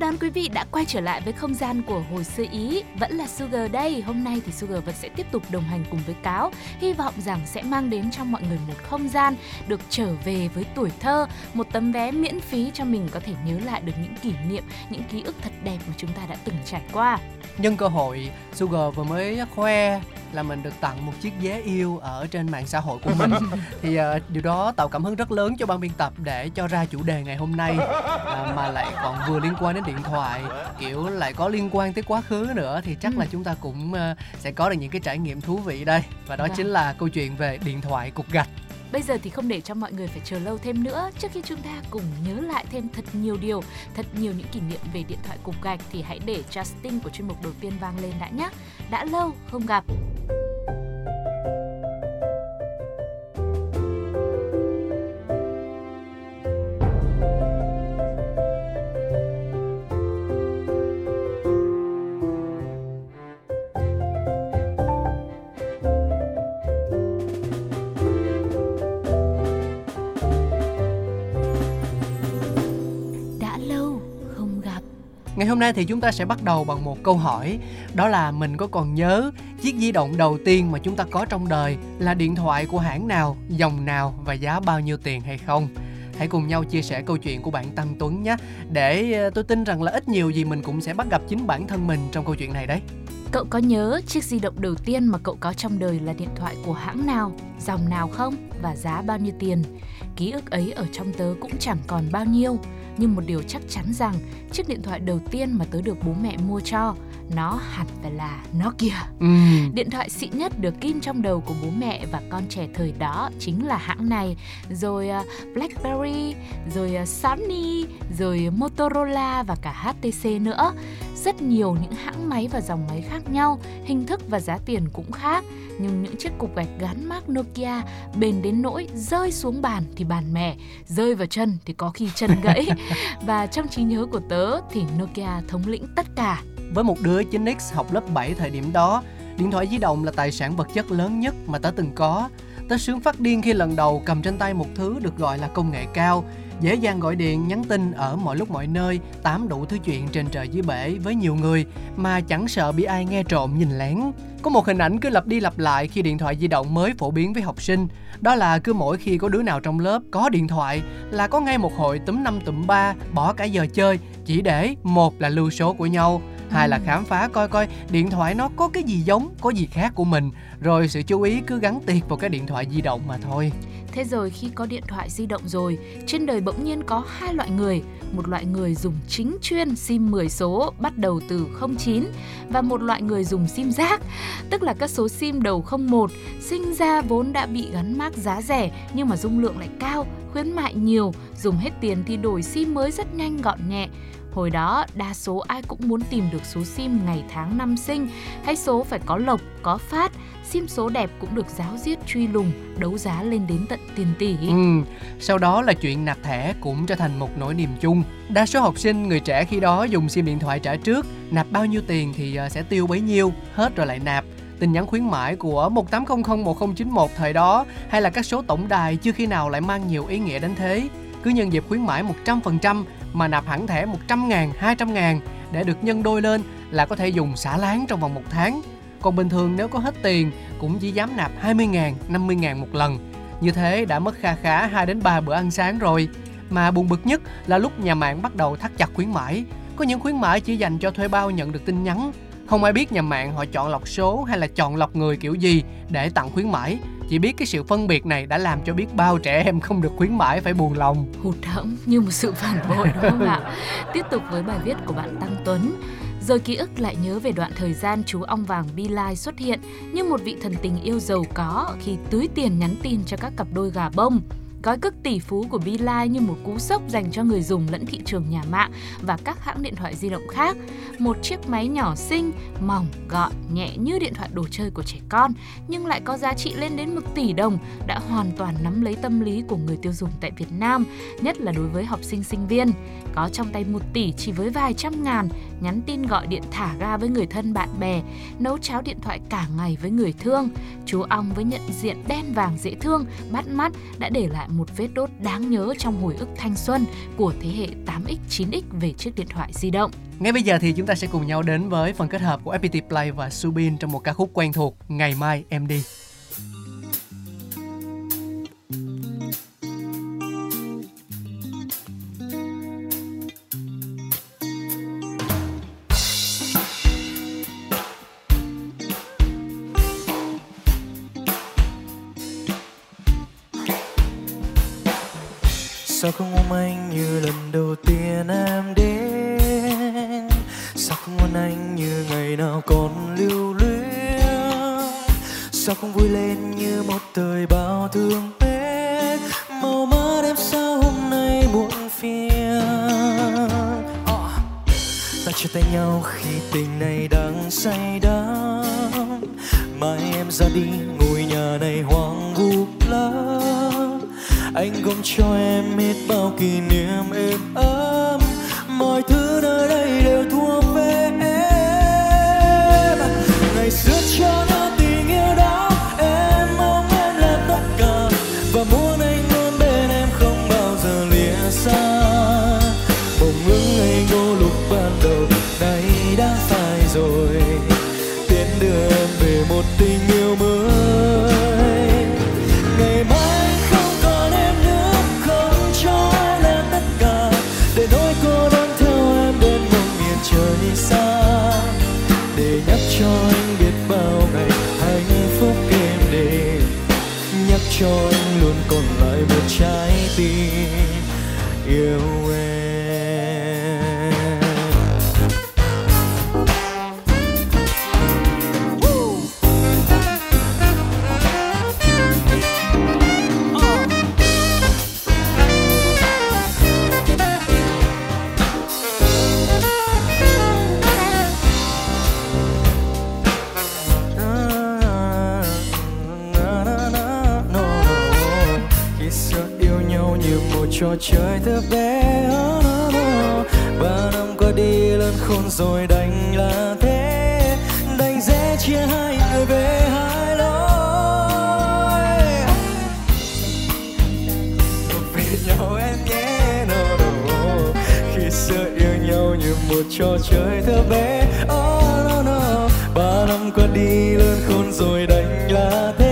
Chào đón quý vị đã quay trở lại với không gian của hồi xưa Ý. Vẫn là Sugar đây Hôm nay thì Sugar vẫn sẽ tiếp tục đồng hành cùng với Cáo. Hy vọng rằng sẽ mang đến cho mọi người một không gian Được trở về với tuổi thơ, Một tấm vé miễn phí cho mình có thể nhớ lại được những kỷ niệm, Những ký ức thật đẹp mà chúng ta đã từng trải qua. Nhân cơ hội, Sugar vừa mới khoe là mình được tặng một chiếc vé yêu ở trên mạng xã hội của mình. Thì uh, điều đó tạo cảm hứng rất lớn cho ban biên tập để cho ra chủ đề ngày hôm nay uh, mà lại còn vừa liên quan đến điện thoại kiểu lại có liên quan tới quá khứ nữa. Thì chắc ừ. là chúng ta cũng uh, sẽ có được những cái trải nghiệm thú vị đây. Và đó vâng. chính là câu chuyện về điện thoại cục gạch Bây giờ thì không để cho mọi người phải chờ lâu thêm nữa. Trước khi chúng ta cùng nhớ lại thêm thật nhiều điều, Thật nhiều những kỷ niệm về điện thoại cục gạch, Thì hãy để Justin của chuyên mục đầu tiên vang lên đã nhé. Đã lâu, không gặp. Ngày hôm nay thì chúng ta sẽ bắt đầu bằng một câu hỏi Đó là mình có còn nhớ chiếc di động đầu tiên mà chúng ta có trong đời là điện thoại của hãng nào, dòng nào và giá bao nhiêu tiền hay không? Hãy cùng nhau chia sẻ câu chuyện của bạn Tăng Tuấn nhé Để ờ, tôi tin rằng là ít nhiều gì mình cũng sẽ bắt gặp chính bản thân mình trong câu chuyện này đấy Cậu có nhớ chiếc di động đầu tiên mà cậu có trong đời là điện thoại của hãng nào, dòng nào không và giá bao nhiêu tiền? Ký ức ấy ở trong tớ cũng chẳng còn bao nhiêu nhưng một điều chắc chắn rằng chiếc điện thoại đầu tiên mà tớ được bố mẹ mua cho nó hẳn phải là Nokia. Ừ. Điện thoại xịn nhất được in trong đầu của bố mẹ và con trẻ thời đó chính là hãng này. Rồi uh, BlackBerry, rồi uh, Sony, rồi Motorola và cả HTC nữa. Rất nhiều những hãng máy và dòng máy khác nhau, hình thức và giá tiền cũng khác. Nhưng những chiếc cục gạch gắn mác Nokia bền đến nỗi rơi xuống bàn thì bàn mẻ, rơi vào chân thì có khi chân gãy. và trong trí nhớ của tớ thì Nokia thống lĩnh tất cả với một đứa 9X học lớp 7 thời điểm đó, điện thoại di động là tài sản vật chất lớn nhất mà tớ từng có. Tớ sướng phát điên khi lần đầu cầm trên tay một thứ được gọi là công nghệ cao, dễ dàng gọi điện, nhắn tin ở mọi lúc mọi nơi, tám đủ thứ chuyện trên trời dưới bể với nhiều người mà chẳng sợ bị ai nghe trộm nhìn lén. Có một hình ảnh cứ lặp đi lặp lại khi điện thoại di động mới phổ biến với học sinh, đó là cứ mỗi khi có đứa nào trong lớp có điện thoại là có ngay một hội túm năm tụm ba, bỏ cả giờ chơi chỉ để một là lưu số của nhau, hai là khám phá coi coi điện thoại nó có cái gì giống có gì khác của mình. Rồi sự chú ý cứ gắn tiệt vào cái điện thoại di động mà thôi. Thế rồi khi có điện thoại di động rồi trên đời bỗng nhiên có hai loại người. Một loại người dùng chính chuyên sim 10 số bắt đầu từ 09 và một loại người dùng sim rác, tức là các số sim đầu 01 sinh ra vốn đã bị gắn mác giá rẻ nhưng mà dung lượng lại cao, khuyến mại nhiều, dùng hết tiền thì đổi sim mới rất nhanh gọn nhẹ. Hồi đó, đa số ai cũng muốn tìm được số sim ngày tháng năm sinh hay số phải có lộc, có phát. Sim số đẹp cũng được giáo diết truy lùng, đấu giá lên đến tận tiền tỷ. Ừ, sau đó là chuyện nạp thẻ cũng trở thành một nỗi niềm chung. Đa số học sinh, người trẻ khi đó dùng sim điện thoại trả trước, nạp bao nhiêu tiền thì ờ, sẽ tiêu bấy nhiêu, hết rồi lại nạp tin nhắn khuyến mãi của 18001091 thời đó hay là các số tổng đài chưa khi nào lại mang nhiều ý nghĩa đến thế. Cứ nhân dịp khuyến mãi 100% mà nạp hẳn thẻ 100 ngàn, 200 ngàn để được nhân đôi lên là có thể dùng xả láng trong vòng một tháng. Còn bình thường nếu có hết tiền cũng chỉ dám nạp 20 ngàn, 50 ngàn một lần. Như thế đã mất kha khá 2 đến 3 bữa ăn sáng rồi. Mà buồn bực nhất là lúc nhà mạng bắt đầu thắt chặt khuyến mãi. Có những khuyến mãi chỉ dành cho thuê bao nhận được tin nhắn. Không ai biết nhà mạng họ chọn lọc số hay là chọn lọc người kiểu gì để tặng khuyến mãi chỉ biết cái sự phân biệt này đã làm cho biết bao trẻ em không được khuyến mãi phải buồn lòng. Hụt hẫng như một sự phản bội, đúng không ạ? Tiếp tục với bài viết của bạn Tăng Tuấn. Rồi ký ức lại nhớ về đoạn thời gian chú ong vàng bi-lai xuất hiện như một vị thần tình yêu giàu có khi tưới tiền nhắn tin cho các cặp đôi gà bông. Gói cước tỷ phú của Beeline như một cú sốc dành cho người dùng lẫn thị trường nhà mạng và các hãng điện thoại di động khác. Một chiếc máy nhỏ xinh, mỏng, gọn, nhẹ như điện thoại đồ chơi của trẻ con nhưng lại có giá trị lên đến 1 tỷ đồng đã hoàn toàn nắm lấy tâm lý của người tiêu dùng tại Việt Nam, nhất là đối với học sinh sinh viên. Có trong tay 1 tỷ chỉ với vài trăm ngàn, nhắn tin gọi điện thả ga với người thân bạn bè, nấu cháo điện thoại cả ngày với người thương. Chú ong với nhận diện đen vàng dễ thương, bắt mắt đã để lại một vết đốt đáng nhớ trong hồi ức thanh xuân của thế hệ 8X, 9X về chiếc điện thoại di động. Ngay bây giờ thì chúng ta sẽ cùng nhau đến với phần kết hợp của FPT Play và Subin trong một ca khúc quen thuộc Ngày mai em đi. Em ra đi ngôi nhà này hoang vu lắm anh gom cho em hết bao kỷ niệm êm ấm. Mọi thứ nơi đây đều thu cho anh luôn còn lại một trái tim. Yêu em. Trò chơi thơ bé. Ba năm qua đi lớn khôn rồi đành là thế. Đành dễ chia hai người về hai lối. Về nhau em nhé no, no. khi xưa yêu nhau như một trò chơi thơ bé. Oh, no, no. ba năm qua đi lớn khôn rồi đành là thế.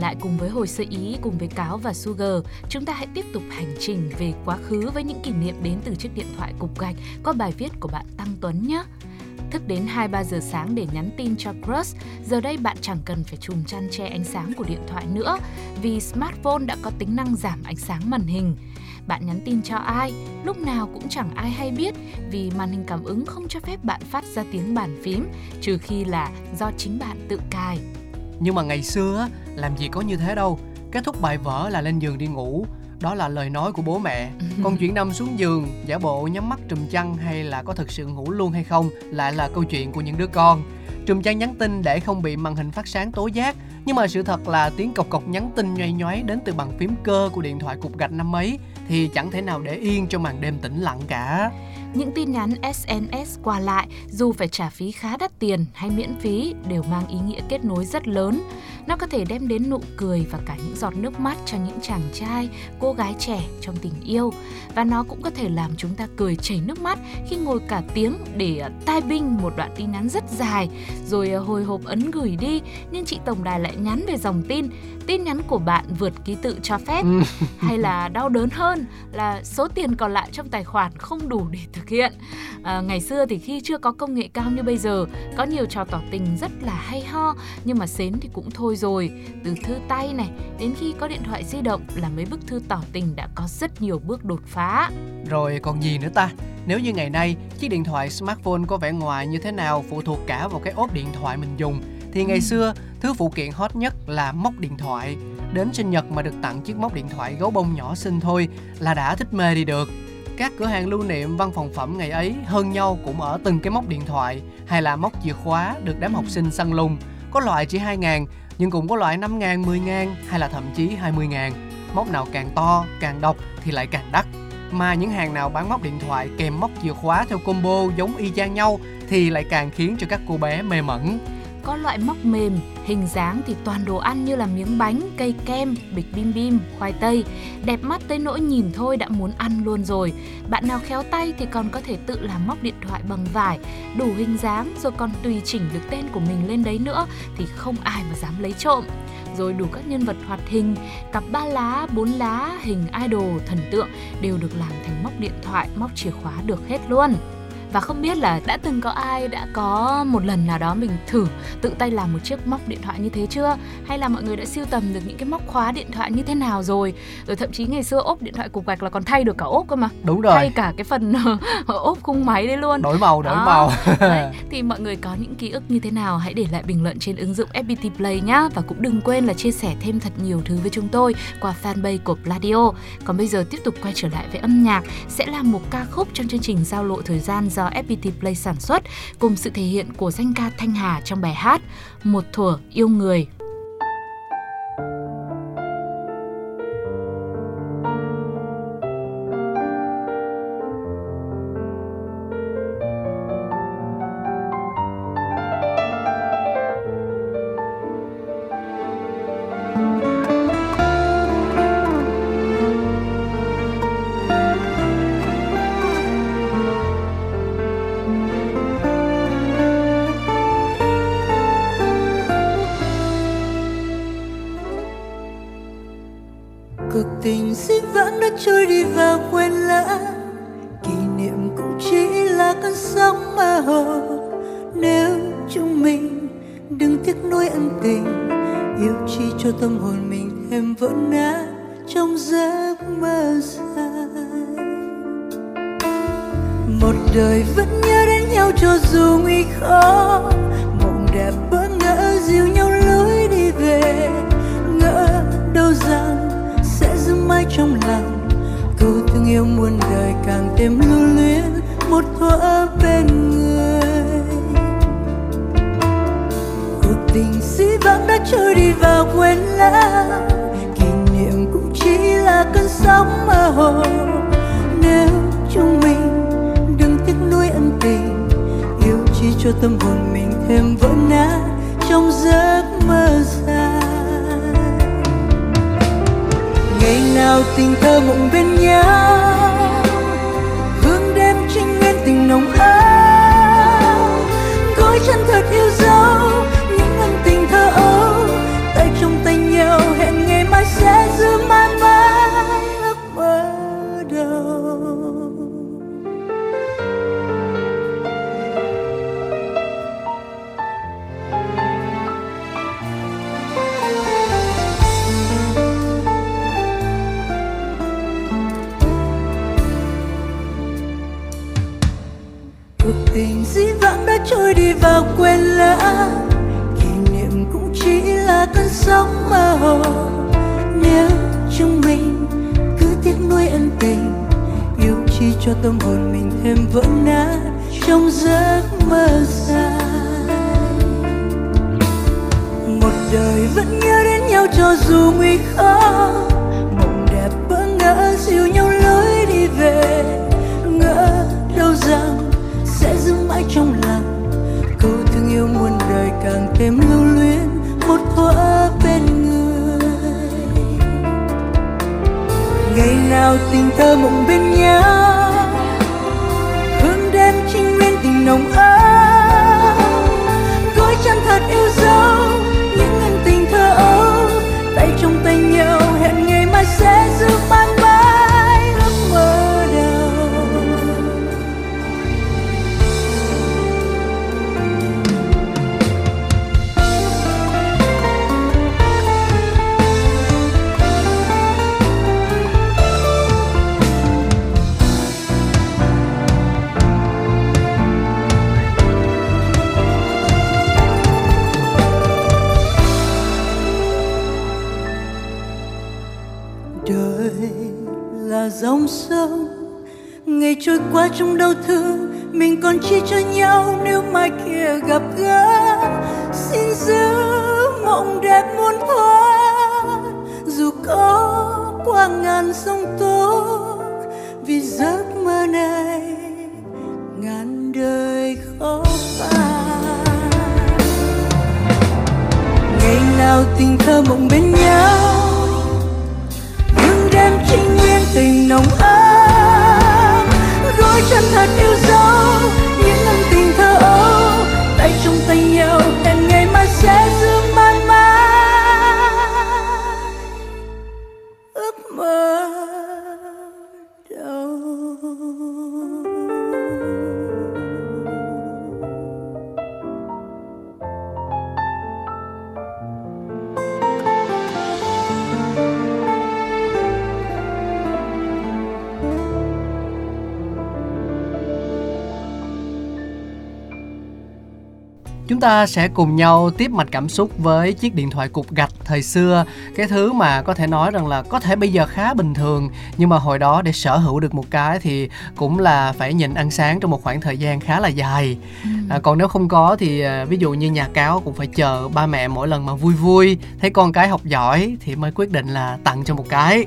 Lại cùng với Hồi sơ ý cùng với Cáo và Sugar. Chúng ta hãy tiếp tục hành trình về quá khứ với những kỷ niệm đến từ chiếc điện thoại cục gạch qua bài viết của bạn Tăng Tuấn nhé. Thức đến 2-3 giờ sáng để nhắn tin cho crush, giờ đây bạn chẳng cần phải chùm chăn che ánh sáng của điện thoại nữa vì smartphone đã có tính năng giảm ánh sáng màn hình. Bạn nhắn tin cho ai, lúc nào cũng chẳng ai hay biết vì màn hình cảm ứng không cho phép bạn phát ra tiếng bàn phím trừ khi là do chính bạn tự cài. Nhưng mà ngày xưa á, làm gì có như thế đâu. Kết thúc bài vở là lên giường đi ngủ. đó là lời nói của bố mẹ còn chuyện nằm xuống giường giả bộ nhắm mắt trùm chăn hay là có thực sự ngủ luôn hay không lại là câu chuyện của những đứa con trùm chăn nhắn tin để không bị màn hình phát sáng tố giác nhưng mà sự thật là tiếng cộc cộc nhắn tin nhoay nhoáy đến từ bằng phím cơ của điện thoại cục gạch năm mấy thì chẳng thể nào để yên cho màn đêm tĩnh lặng cả những tin nhắn SMS qua lại dù phải trả phí khá đắt tiền hay miễn phí đều mang ý nghĩa kết nối rất lớn. Nó có thể đem đến nụ cười và cả những giọt nước mắt cho những chàng trai, cô gái trẻ trong tình yêu. Và nó cũng có thể làm chúng ta cười chảy nước mắt khi ngồi cả tiếng để ờ, tai binh một đoạn tin nhắn rất dài rồi ờ, hồi hộp ấn gửi đi nhưng chị tổng đài lại nhắn về dòng tin tin nhắn của bạn vượt ký tự cho phép ừ. hay là đau đớn hơn là số tiền còn lại trong tài khoản không đủ để thực hiện. À, ngày xưa thì khi chưa có công nghệ cao như bây giờ có nhiều trò tỏ tình rất là hay ho nhưng mà xến thì cũng thôi rồi. Từ thư tay này đến khi có điện thoại di động là mấy bức thư tỏ tình đã có rất nhiều bước đột phá. Rồi còn gì nữa ta? Nếu như ngày nay chiếc điện thoại smartphone có vẻ ngoài như thế nào phụ thuộc cả vào cái ốp điện thoại mình dùng thì ngày ừ. xưa thứ phụ kiện hot nhất là móc điện thoại. Đến sinh nhật mà được tặng chiếc móc điện thoại gấu bông nhỏ xinh thôi là đã thích mê đi được các cửa hàng lưu niệm văn phòng phẩm ngày ấy hơn nhau cũng ở từng cái móc điện thoại hay là móc chìa khóa được đám học sinh săn lùng. Có loại chỉ 2 ngàn nhưng cũng có loại 5 ngàn, 10 ngàn hay là thậm chí 20 ngàn. Móc nào càng to, càng độc thì lại càng đắt. Mà những hàng nào bán móc điện thoại kèm móc chìa khóa theo combo giống y chang nhau thì lại càng khiến cho các cô bé mê mẩn có loại móc mềm, hình dáng thì toàn đồ ăn như là miếng bánh, cây kem, bịch bim bim, khoai tây. Đẹp mắt tới nỗi nhìn thôi đã muốn ăn luôn rồi. Bạn nào khéo tay thì còn có thể tự làm móc điện thoại bằng vải, đủ hình dáng rồi còn tùy chỉnh được tên của mình lên đấy nữa thì không ai mà dám lấy trộm rồi đủ các nhân vật hoạt hình, cặp ba lá, bốn lá, hình idol, thần tượng đều được làm thành móc điện thoại, móc chìa khóa được hết luôn và không biết là đã từng có ai đã có một lần nào đó mình thử tự tay làm một chiếc móc điện thoại như thế chưa? Hay là mọi người đã siêu tầm được những cái móc khóa điện thoại như thế nào rồi? Rồi thậm chí ngày xưa ốp điện thoại cục gạch là còn thay được cả ốp cơ mà. Đúng rồi. Thay cả cái phần ốp khung máy đấy luôn. Đổi màu đổi đó. màu đấy, thì mọi người có những ký ức như thế nào? Hãy để lại bình luận trên ứng dụng FPT Play nhá. Và cũng đừng quên là chia sẻ thêm thật nhiều thứ với chúng tôi qua fanpage của Pladio. Còn bây giờ tiếp tục quay trở lại với âm nhạc. Sẽ là một ca khúc trong chương trình giao lộ thời gian do FPT Play sản xuất cùng sự thể hiện của danh ca Thanh Hà trong bài hát Một thuở yêu người. cho tâm hồn mình, em vỡ nát trong giấc mơ dài. Một đời vẫn nhớ đến nhau cho dù nguy khó, mộng đẹp bỡ ngỡ dìu nhau lối đi về. Ngỡ đâu rằng sẽ giữ mãi trong lòng câu thương yêu muôn đời càng thêm lưu luyến một thuở bên người. Cuộc tình dĩ vãng đã trôi đi vào lắm kỷ niệm cũng chỉ là cơn sóng mơ hồ. Nếu chúng mình đừng tiếc nuối ân tình, yêu chỉ cho tâm hồn mình thêm vỡ nát trong giấc mơ xa ngày nào tình thơ mộng bên nhau tình thơ mộng bên nhau. Trôi qua trong đau thương. Mình còn chia cho nhau nếu mai kia gặp gỡ. Xin giữ mộng đẹp muôn thuở dù có qua ngàn sông tố vì giấc mơ này ngàn đời khó phai. Ngày nào tình thơ mộng bên nhau hương đêm trinh nguyên tình nồng ấm gói chân Chúng ta sẽ cùng nhau tiếp mạch cảm xúc với chiếc điện thoại cục gạch thời xưa. Cái thứ mà có thể nói rằng là có thể bây giờ khá bình thường Nhưng mà hồi đó để sở hữu được một cái thì cũng là phải nhịn ăn sáng trong một khoảng thời gian khá là dài. À, Còn nếu không có thì à, ví dụ như nhà cáo cũng phải chờ ba mẹ mỗi lần mà vui vui Thấy con cái học giỏi thì mới quyết định là tặng cho một cái.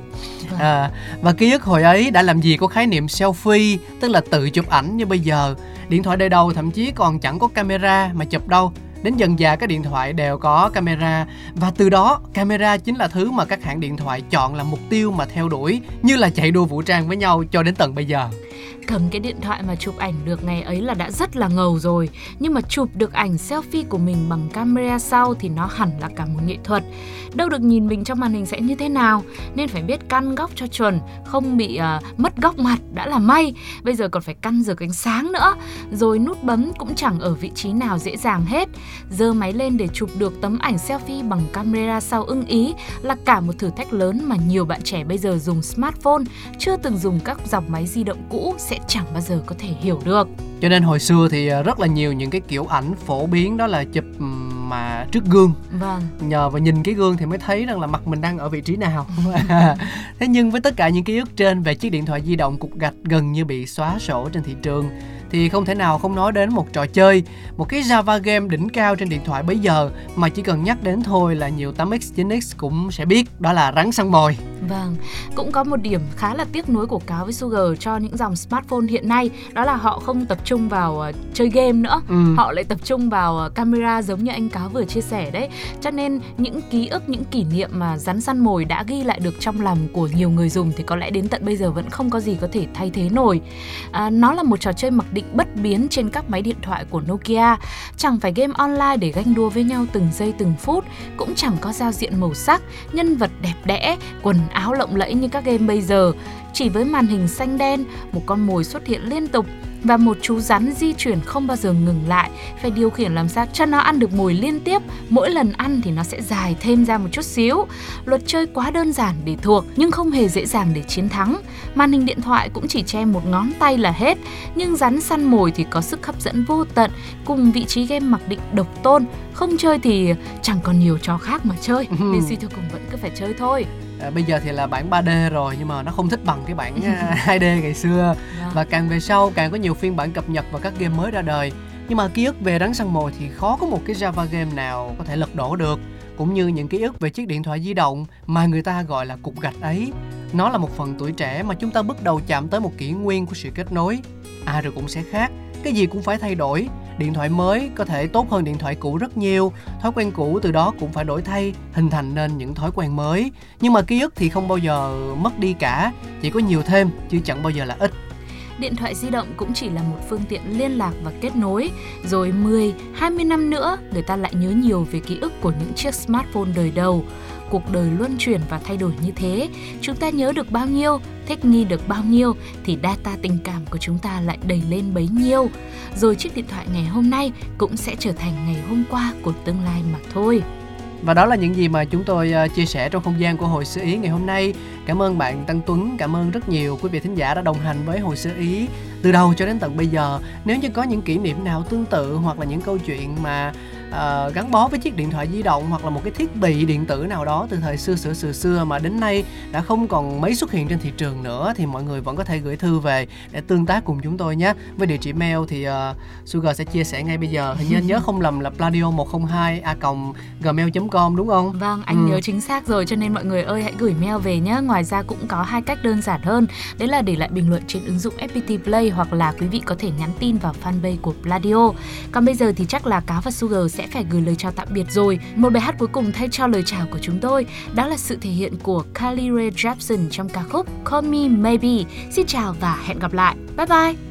À, Và ký ức hồi ấy đã làm gì có khái niệm selfie Tức là tự chụp ảnh như bây giờ. Điện thoại đời đầu thậm chí còn chẳng có camera mà chụp đâu Đến dần già các điện thoại đều có camera. Và từ đó, camera chính là thứ mà các hãng điện thoại chọn là mục tiêu mà theo đuổi, Như là chạy đua vũ trang với nhau cho đến tận bây giờ cầm cái điện thoại mà chụp ảnh được ngày ấy là đã rất là ngầu rồi. Nhưng mà chụp được ảnh selfie của mình bằng camera sau thì nó hẳn là cả một nghệ thuật. Đâu được nhìn mình trong màn hình sẽ như thế nào? Nên phải biết căn góc cho chuẩn không bị uh, mất góc mặt đã là may. Bây giờ còn phải căn giờ ánh sáng nữa. Rồi nút bấm cũng chẳng ở vị trí nào dễ dàng hết. Giơ máy lên để chụp được tấm ảnh selfie bằng camera sau ưng ý là cả một thử thách lớn mà nhiều bạn trẻ bây giờ dùng smartphone chưa từng dùng các dòng máy di động cũ sẽ chẳng bao giờ có thể hiểu được. Cho nên hồi xưa thì à, rất là nhiều những cái kiểu ảnh phổ biến đó là chụp mà trước gương. Vâng. Nhờ vào nhìn cái gương thì mới thấy rằng là mặt mình đang ở vị trí nào. Thế nhưng với tất cả những ký ức trên về chiếc điện thoại di động cục gạch gần như bị xóa sổ trên thị trường thì không thể nào không nói đến một trò chơi một cái Java game đỉnh cao trên điện thoại bây giờ mà chỉ cần nhắc đến thôi là nhiều 8x 9x cũng sẽ biết đó là rắn săn mồi Vâng, cũng có một điểm khá là tiếc nuối của Cáo với Sugar cho những dòng smartphone hiện nay đó là họ không tập trung vào uh, chơi game nữa, Ừ. họ lại tập trung vào uh, camera giống như anh Cáo vừa chia sẻ đấy. Cho nên những ký ức, những kỷ niệm mà rắn săn mồi đã ghi lại được trong lòng của nhiều người dùng thì có lẽ đến tận bây giờ vẫn không có gì có thể thay thế nổi. À, nó là một trò chơi mặc định bất biến trên các máy điện thoại của Nokia, chẳng phải game online để ganh đua với nhau từng giây từng phút, cũng chẳng có giao diện màu sắc, nhân vật đẹp đẽ, quần áo lộng lẫy như các game bây giờ. Chỉ với màn hình xanh đen, một con mồi xuất hiện liên tục và một chú rắn di chuyển không bao giờ ngừng lại, phải điều khiển làm sao cho nó ăn được mồi liên tiếp, mỗi lần ăn thì nó sẽ dài thêm ra một chút xíu. Luật chơi quá đơn giản để thuộc nhưng không hề dễ dàng để chiến thắng. Màn hình điện thoại cũng chỉ che một ngón tay là hết, nhưng rắn săn mồi thì có sức hấp dẫn vô tận cùng vị trí game mặc định độc tôn. Không chơi thì chẳng còn nhiều trò khác mà chơi, nên suy cho cùng vẫn cứ phải chơi thôi. À, bây giờ thì là bản 3D rồi nhưng mà nó không thích bằng cái bản 2D ngày xưa. Vâng. và càng về sau càng có nhiều phiên bản cập nhật và các game mới ra đời. Nhưng mà ký ức về rắn săn mồi thì khó có một cái Java game nào có thể lật đổ được. Cũng như những ký ức về chiếc điện thoại di động mà người ta gọi là cục gạch ấy. Nó là một phần tuổi trẻ mà chúng ta bước đầu chạm tới một kỷ nguyên của sự kết nối. À rồi cũng sẽ khác. Cái gì cũng phải thay đổi điện thoại mới có thể tốt hơn điện thoại cũ rất nhiều thói quen cũ từ đó cũng phải đổi thay hình thành nên những thói quen mới nhưng mà ký ức thì không bao giờ mất đi cả chỉ có nhiều thêm chứ chẳng bao giờ là ít Điện thoại di động cũng chỉ là một phương tiện liên lạc và kết nối. Rồi 10, 20 năm nữa, người ta lại nhớ nhiều về ký ức của những chiếc smartphone đời đầu. Cuộc đời luân chuyển và thay đổi như thế, chúng ta nhớ được bao nhiêu, thích nghi được bao nhiêu thì data tình cảm của chúng ta lại đầy lên bấy nhiêu. Rồi chiếc điện thoại ngày hôm nay cũng sẽ trở thành ngày hôm qua của tương lai mà thôi. Và đó là những gì mà chúng tôi ờ, chia sẻ trong không gian của Hội Sư Ý ngày hôm nay. Cảm ơn bạn Tăng Tuấn, cảm ơn rất nhiều quý vị thính giả đã đồng hành với Hội Sư Ý từ đầu cho đến tận bây giờ. Nếu như có những kỷ niệm nào tương tự hoặc là những câu chuyện mà ờ, gắn bó với chiếc điện thoại di động hoặc là một cái thiết bị điện tử nào đó từ thời xưa xưa xưa xưa mà đến nay đã không còn mấy xuất hiện trên thị trường nữa thì mọi người vẫn có thể gửi thư về để tương tác cùng chúng tôi nhé. Với địa chỉ mail thì uh, Sugar sẽ chia sẻ ngay bây giờ. Hình như anh nhớ không lầm là pladio 102 a gmail.com đúng không? Vâng, anh Ừ. nhớ chính xác rồi cho nên mọi người ơi hãy gửi mail về nhé. Ngoài ra cũng có hai cách đơn giản hơn. Đấy là để lại bình luận trên ứng dụng FPT Play hoặc là quý vị có thể nhắn tin vào fanpage của Pladio. Còn bây giờ thì chắc là cá và Sugar sẽ phải gửi lời chào tạm biệt rồi. Một bài hát cuối cùng thay cho lời chào của chúng tôi, đó là sự thể hiện của Carly Rae Jepsen trong ca khúc Call Me Maybe. Xin chào và hẹn gặp lại. Bye bye.